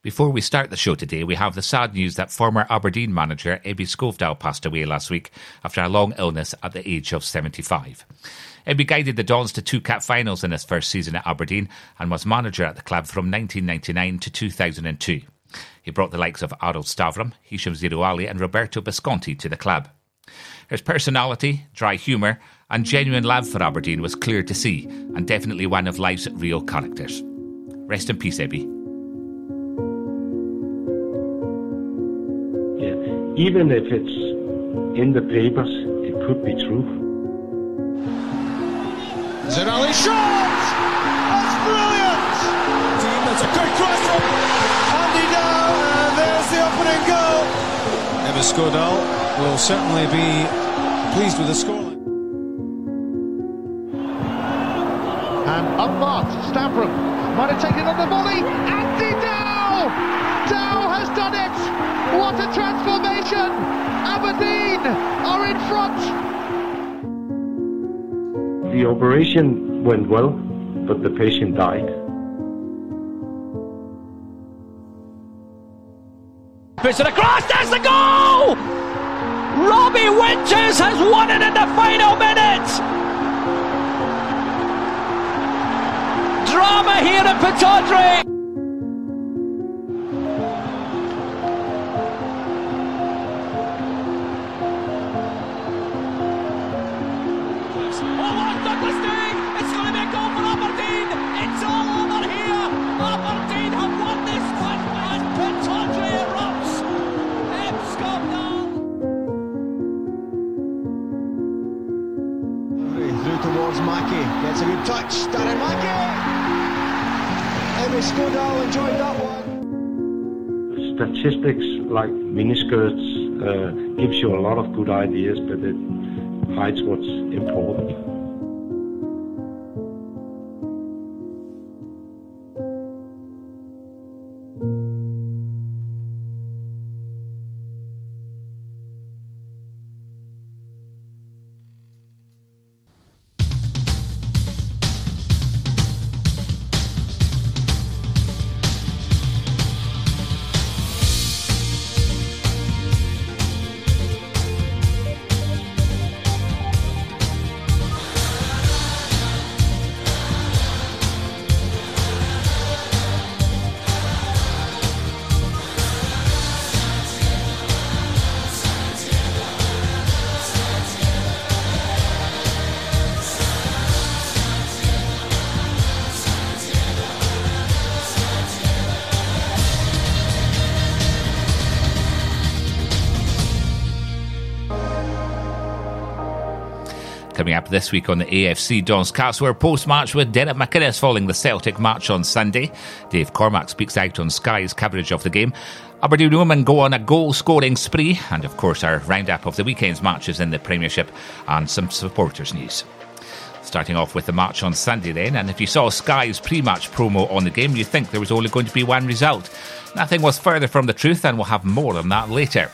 Before we start the show today, we have the sad news that former Aberdeen manager Ebbe Skovdahl passed away last week after a long illness at the age of 75. Ebbe guided the Dons to two cup finals in his first season at Aberdeen and was manager at the club from 1999 to 2002. He brought the likes of Arild Stavrum, Hicham Zerouali and Roberto Bisconti to the club. His personality, dry humour and genuine love for Aberdeen was clear to see and definitely one of life's real characters. Rest in peace, Ebbe. Even if it's in the papers, it could be true. Zerouali shot! That's brilliant! That's a good cross from Andy Dow, and there's the opening goal. Ebbe Skovdahl will certainly be pleased with the scoreline. And unmarked, Stavrum might have taken on the volley. What a transformation! Aberdeen are in front. The operation went well, but the patient died. Puts it across, there's the goal! Robbie Winters has won it in the final minute! Drama here at Pittodrie! statistics like miniskirts uh, gives you a lot of good ideas, but it hides what's important. Coming up this week on the AFC Dons Cast, we're post match with Derek McInnes following the Celtic match on Sunday. Dave Cormack speaks out on Sky's coverage of the game. Aberdeen women go on a goal scoring spree, and of course, our roundup of the weekend's matches in the Premiership and some supporters' news. Starting off with the match on Sunday, then, and if you saw Sky's pre match promo on the game, you'd think there was only going to be one result. Nothing was further from the truth, and we'll have more on that later.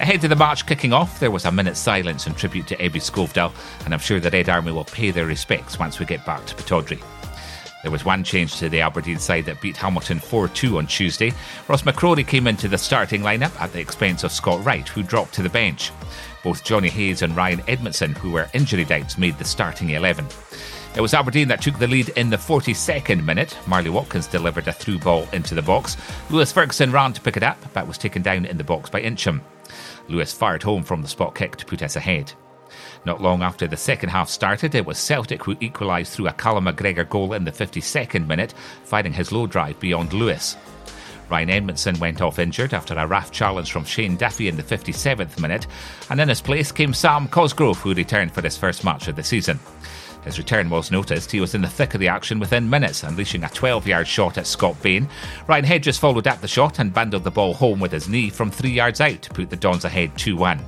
Ahead of the match kicking off, there was a minute's silence in tribute to Ebbe Skovdahl, and I'm sure the Red Army will pay their respects once we get back to Pittodrie. There was one change to the Aberdeen side that beat Hamilton 4 2 on Tuesday. Ross McCrorie came into the starting lineup at the expense of Scott Wright, who dropped to the bench. Both Johnny Hayes and Ryan Edmondson, who were injury doubts, made the starting 11. It was Aberdeen that took the lead in the 42nd minute. Marley Watkins delivered a through ball into the box. Lewis Ferguson ran to pick it up, but was taken down in the box by Incham. Lewis fired home from the spot kick to put us ahead. Not long after the second half started, it was Celtic who equalised through a Callum McGregor goal in the 52nd minute, firing his low drive beyond Lewis. Ryan Edmondson went off injured after a raft challenge from Shane Duffy in the 57th minute, and in his place came Sam Cosgrove, who returned for his first match of the season. His return was noticed. He was in the thick of the action within minutes, unleashing a 12 yard shot at Scott Bain. Ryan Hedges followed up the shot and bundled the ball home with his knee from three yards out to put the Dons ahead 2 1.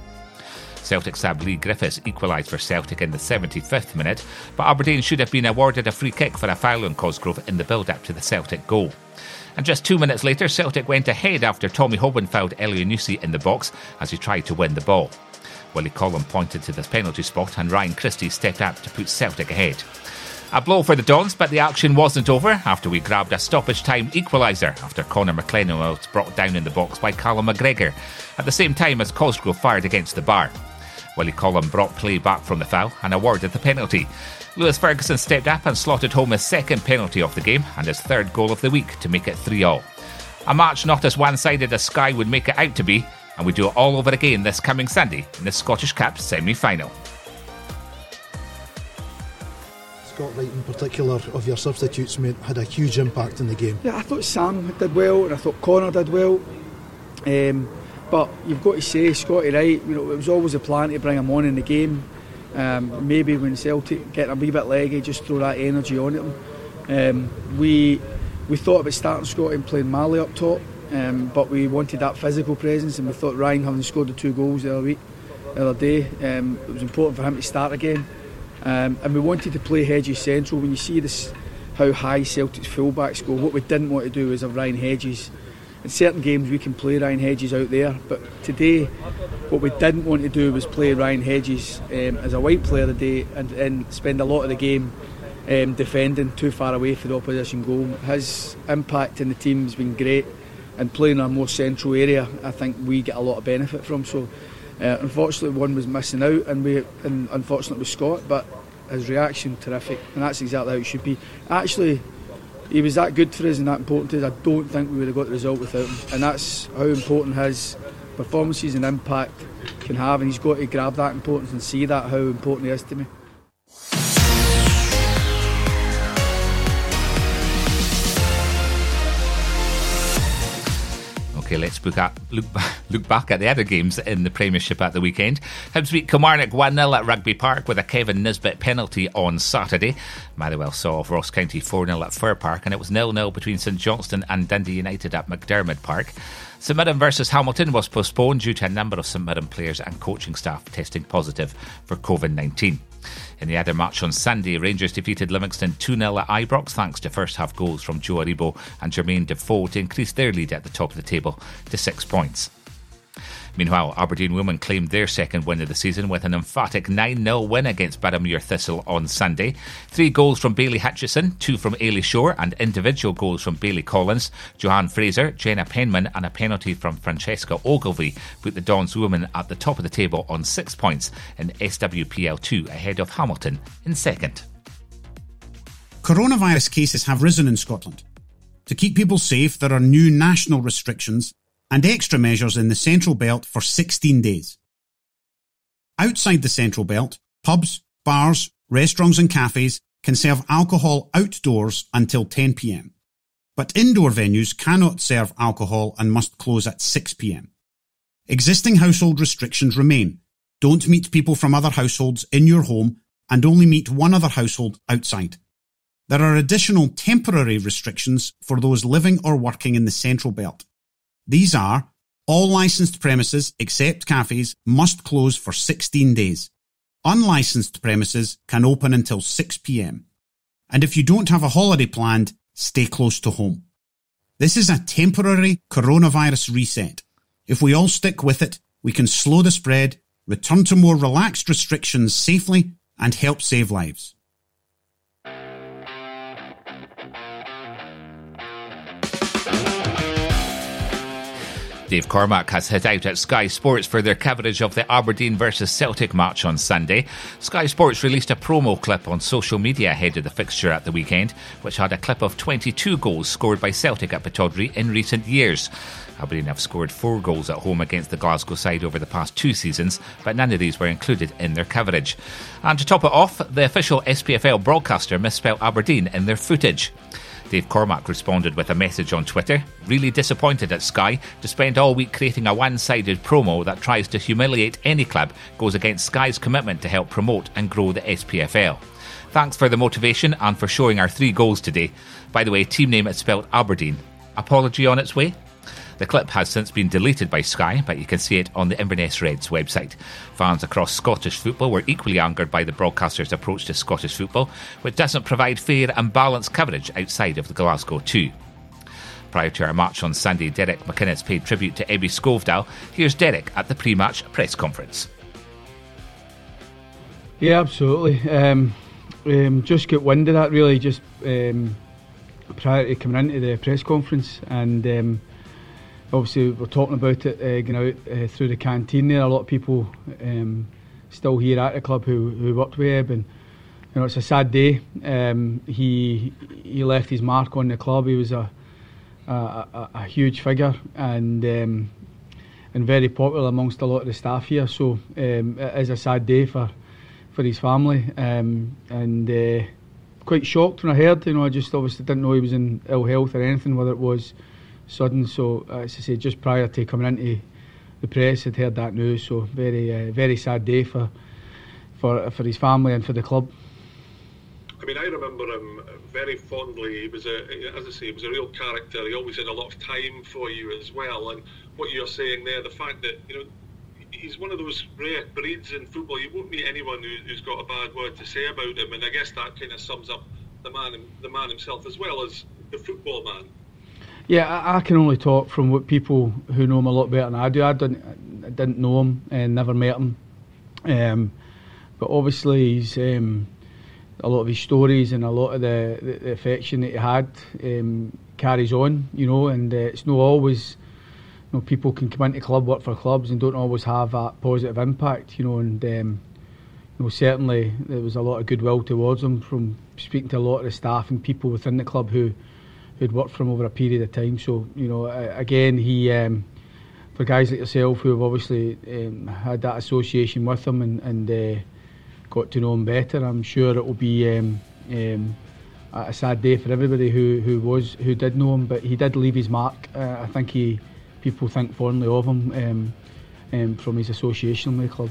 Celtic sub Leigh Griffiths equalised for Celtic in the 75th minute, but Aberdeen should have been awarded a free kick for a foul on Cosgrove in the build up to the Celtic goal. And just two minutes later, Celtic went ahead after Tommy Hoban fouled Elyounoussi in the box as he tried to win the ball. Willie Collum pointed to the penalty spot and Ryan Christie stepped up to put Celtic ahead. A blow for the Dons, but the action wasn't over after we grabbed a stoppage time equaliser after Connor McLennan was brought down in the box by Callum McGregor at the same time as Cosgrove fired against the bar. Willie Collum brought play back from the foul and awarded the penalty. Lewis Ferguson stepped up and slotted home his second penalty of the game and his third goal of the week to make it 3 all. A match not as one sided as Sky would make it out to be, and we do it all over again this coming Sunday in the Scottish Cup semi final. Scott Wright in particular of your substitutes made, had a huge impact in the game. Yeah, I thought Sam did well and I thought Connor did well. Um, but you've got to say, Scotty Wright, you know, it was always a plan to bring him on in the game. Um, maybe when Celtic get a wee bit leggy, just throw that energy on him. Um, we we thought about starting Scotty and playing Marley up top, um, but we wanted that physical presence, and we thought Ryan, having scored the two goals the other week, the other day, um, it was important for him to start again. Um, and we wanted to play Hedges central. When you see this, how high Celtic's fullbacks go, what we didn't want to do is have Ryan Hedges in certain games we can play Ryan Hedges out there, but today what we didn't want to do was play Ryan Hedges um, as a white player today and, and spend a lot of the game um, defending too far away for the opposition goal. His impact in the team has been great, and playing in a more central area, I think we get a lot of benefit from. So, uh, unfortunately, one was missing out, and we and unfortunately was Scott, but his reaction terrific, and that's exactly how it should be. Actually, he was that good for us and that important to us. I don't think we would have got the result without him, and that's how important his performances and impact can have. And he's got to grab that importance and see that how important he is to me. Okay, let's look, at, look, look back at the other games in the Premiership at the weekend. Hibs beat Kilmarnock 1 0 at Rugby Park with a Kevin Nisbet penalty on Saturday. Motherwell saw off Ross County 4 0 at Fir Park, and it was 0 0 between St Johnstone and Dundee United at McDiarmid Park. St Mirren versus Hamilton was postponed due to a number of St Mirren players and coaching staff testing positive for COVID 19. In the other match on Sunday, Rangers defeated Livingston 2 0 at Ibrox thanks to first half goals from Joe Aribo and Jermaine Defoe to increase their lead at the top of the table to six points. Meanwhile, Aberdeen women claimed their second win of the season with an emphatic 9 0 win against Boroughmuir Thistle on Sunday. Three goals from Bailey Hutchison, two from Ailey Shore, and individual goals from Bailey Collins, Johanne Fraser, Jenna Penman, and a penalty from Francesca Ogilvie put the Dons women at the top of the table on six points in SWPL 2 ahead of Hamilton in second. Coronavirus cases have risen in Scotland. To keep people safe, there are new national restrictions and extra measures in the Central Belt for 16 days. Outside the Central Belt, pubs, bars, restaurants and cafes can serve alcohol outdoors until 10pm. But indoor venues cannot serve alcohol and must close at 6pm. Existing household restrictions remain. Don't meet people from other households in your home and only meet one other household outside. There are additional temporary restrictions for those living or working in the Central Belt. These are all licensed premises except cafes must close for 16 days. Unlicensed premises can open until 6 pm. And if you don't have a holiday planned, stay close to home. This is a temporary coronavirus reset. If we all stick with it, we can slow the spread, return to more relaxed restrictions safely, and help save lives. Dave Cormack has hit out at Sky Sports for their coverage of the Aberdeen versus Celtic match on Sunday. Sky Sports released a promo clip on social media ahead of the fixture at the weekend, which had a clip of 22 goals scored by Celtic at Pittodrie in recent years. Aberdeen have scored four goals at home against the Glasgow side over the past two seasons, but none of these were included in their coverage. And to top it off, the official SPFL broadcaster misspelled Aberdeen in their footage. Dave Cormack responded with a message on Twitter, really disappointed at Sky to spend all week creating a one sided promo that tries to humiliate any club, goes against Sky's commitment to help promote and grow the SPFL. Thanks for the motivation and for showing our three goals today. By the way, team name is spelled Aberdeen. Apology on its way? The clip has since been deleted by Sky, but you can see it on the Inverness Reds website. Fans across Scottish football were equally angered by the broadcaster's approach to Scottish football, which doesn't provide fair and balanced coverage outside of the Glasgow 2. Prior to our match on Sunday, Derek McInnes paid tribute to Ebbe Skovdahl. Here's Derek at the pre match press conference. Yeah, absolutely. Um, Um, just got wind of that really just um, prior to coming into the press conference, and um, obviously we're talking about it uh, going out uh, through the canteen there. A lot of people um, still here at the club who, who worked with Eb, and you know it's a sad day. Um, he he left his mark on the club. He was a a, a, a huge figure and um, and very popular amongst a lot of the staff here. So um, it is a sad day for for his family, um, and uh, quite shocked when I heard. You know, I just obviously didn't know he was in ill health or anything, whether it was sudden. So uh, as I say, just prior to coming into the press, I'd heard that news. So very uh, very sad day for for for his family and for the club. I mean, I remember him very fondly. He was a, as I say, he was a real character. He always had a lot of time for you as well. And what you're saying there, the fact that you know he's one of those rare breeds in football. You won't meet anyone who, has got a bad word to say about him, and I guess that kind of sums up the man, the man himself as well as the football man. Yeah, I, I can only talk from what people who know him a lot better than I do. I didn't, I didn't know him and never met him, um, but obviously he's. Um, a lot of his stories and a lot of the, the, the affection that he had um, carries on, you know, and uh, it's not always, you know, people can come into club, work for clubs and don't always have that positive impact, you know, and, um, you know, certainly there was a lot of goodwill towards him from speaking to a lot of the staff and people within the club who who'd worked for him over a period of time. So, you know, again, he, um, for guys like yourself who have obviously um, had that association with him and, and uh, got to know him better. I'm sure it will be um, um, a sad day for everybody who, who was who did know him, but he did leave his mark. Uh, I think he people think fondly of him um, um from his association with the club.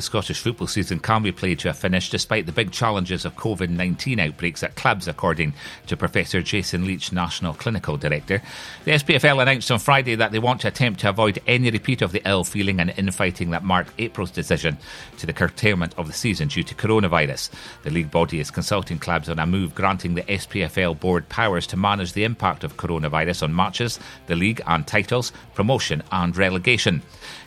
The Scottish football season can be played to a finish despite the big challenges of COVID 19 outbreaks at clubs, according to Professor Jason Leitch, National Clinical Director. The SPFL announced on Friday that they want to attempt to avoid any repeat of the ill feeling and infighting that marked April's decision to the curtailment of the season due to coronavirus. The league body is consulting clubs on a move granting the SPFL board powers to manage the impact of coronavirus on matches, the league and titles, promotion and relegation.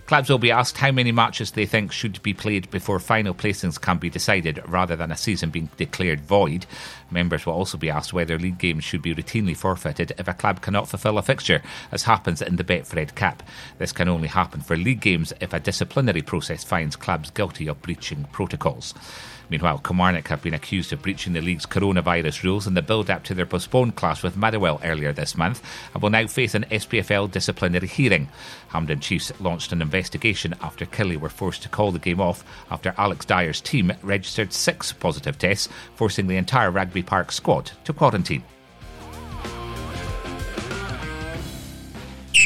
Clubs will be asked how many matches they think should be played before final placings can be decided rather than a season being declared void. Members will also be asked whether league games should be routinely forfeited if a club cannot fulfil a fixture, as happens in the Betfred Cup. This can only happen for league games if a disciplinary process finds clubs guilty of breaching protocols. Meanwhile, Kilmarnock have been accused of breaching the league's coronavirus rules in the build up to their postponed clash with Motherwell earlier this month and will now face an SPFL disciplinary hearing. Hampden Chiefs launched an investigation after Killie were forced to call the game off after Alex Dyer's team registered six positive tests, forcing the entire Rugby Park squad to quarantine.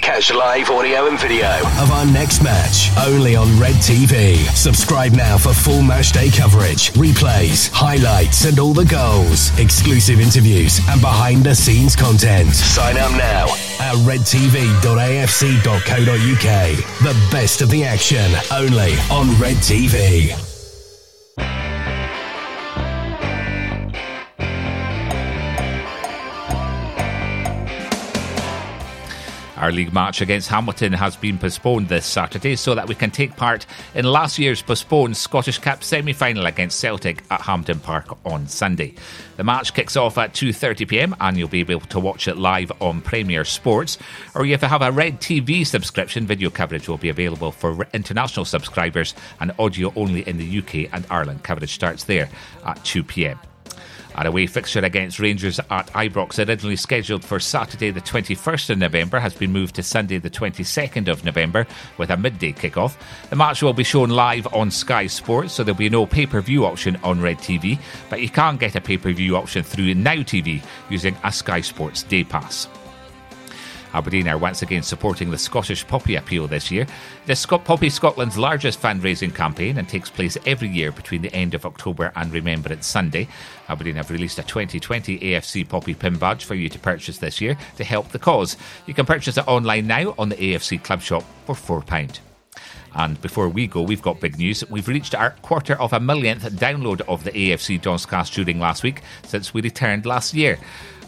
Catch live audio and video of our next match only on Red TV. Subscribe now for full match day coverage, replays, highlights, and all the goals, exclusive interviews, and behind the scenes content. Sign up now at redtv.afc.co.uk. The best of the action only on Red TV. Our league match against Hamilton has been postponed this Saturday so that we can take part in last year's postponed Scottish Cup semi-final against Celtic at Hampden Park on Sunday. The match kicks off at 2.30pm and you'll be able to watch it live on Premier Sports. Or if you have a Red TV subscription, video coverage will be available for international subscribers and audio only in the UK and Ireland. Coverage starts there at 2pm. Our away fixture against Rangers at Ibrox, originally scheduled for Saturday the 21st of November, has been moved to Sunday the 22nd of November with a midday kickoff. The match will be shown live on Sky Sports, so there'll be no pay per view option on Red TV, but you can get a pay per view option through Now TV using a Sky Sports Day Pass. Aberdeen are once again supporting the Scottish Poppy Appeal this year. Scott Poppy Scotland's largest fundraising campaign and takes place every year between the end of October and Remembrance Sunday. Aberdeen have released a 2020 AFC Poppy pin badge for you to purchase this year to help the cause. You can purchase it online now on the AFC Club Shop for £4. And before we go, we've got big news. We've reached our quarter of a millionth download of the AFC Donscast during last week since we returned last year.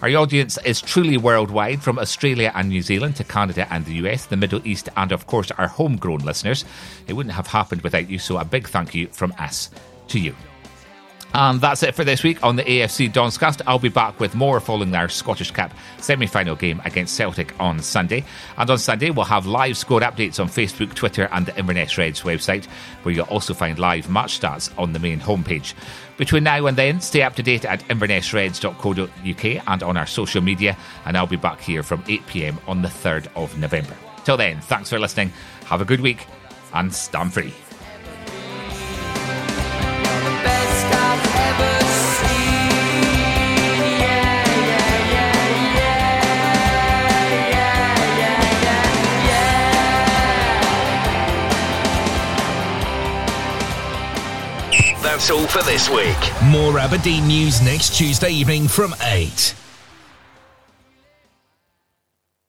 Our audience is truly worldwide, from Australia and New Zealand to Canada and the US, the Middle East, and of course our homegrown listeners. It wouldn't have happened without you, so a big thank you from us to you. And that's it for this week on the AFC Donscast. I'll be back with more following our Scottish Cup semi final game against Celtic on Sunday. And on Sunday, we'll have live score updates on Facebook, Twitter, and the Inverness Reds website, where you'll also find live match stats on the main homepage. Between now and then, stay up to date at invernessreds.co.uk and on our social media, and I'll be back here from 8 pm on the 3rd of November. Till then, thanks for listening, have a good week, and stand free. All for this week. More Aberdeen news next Tuesday evening from 8.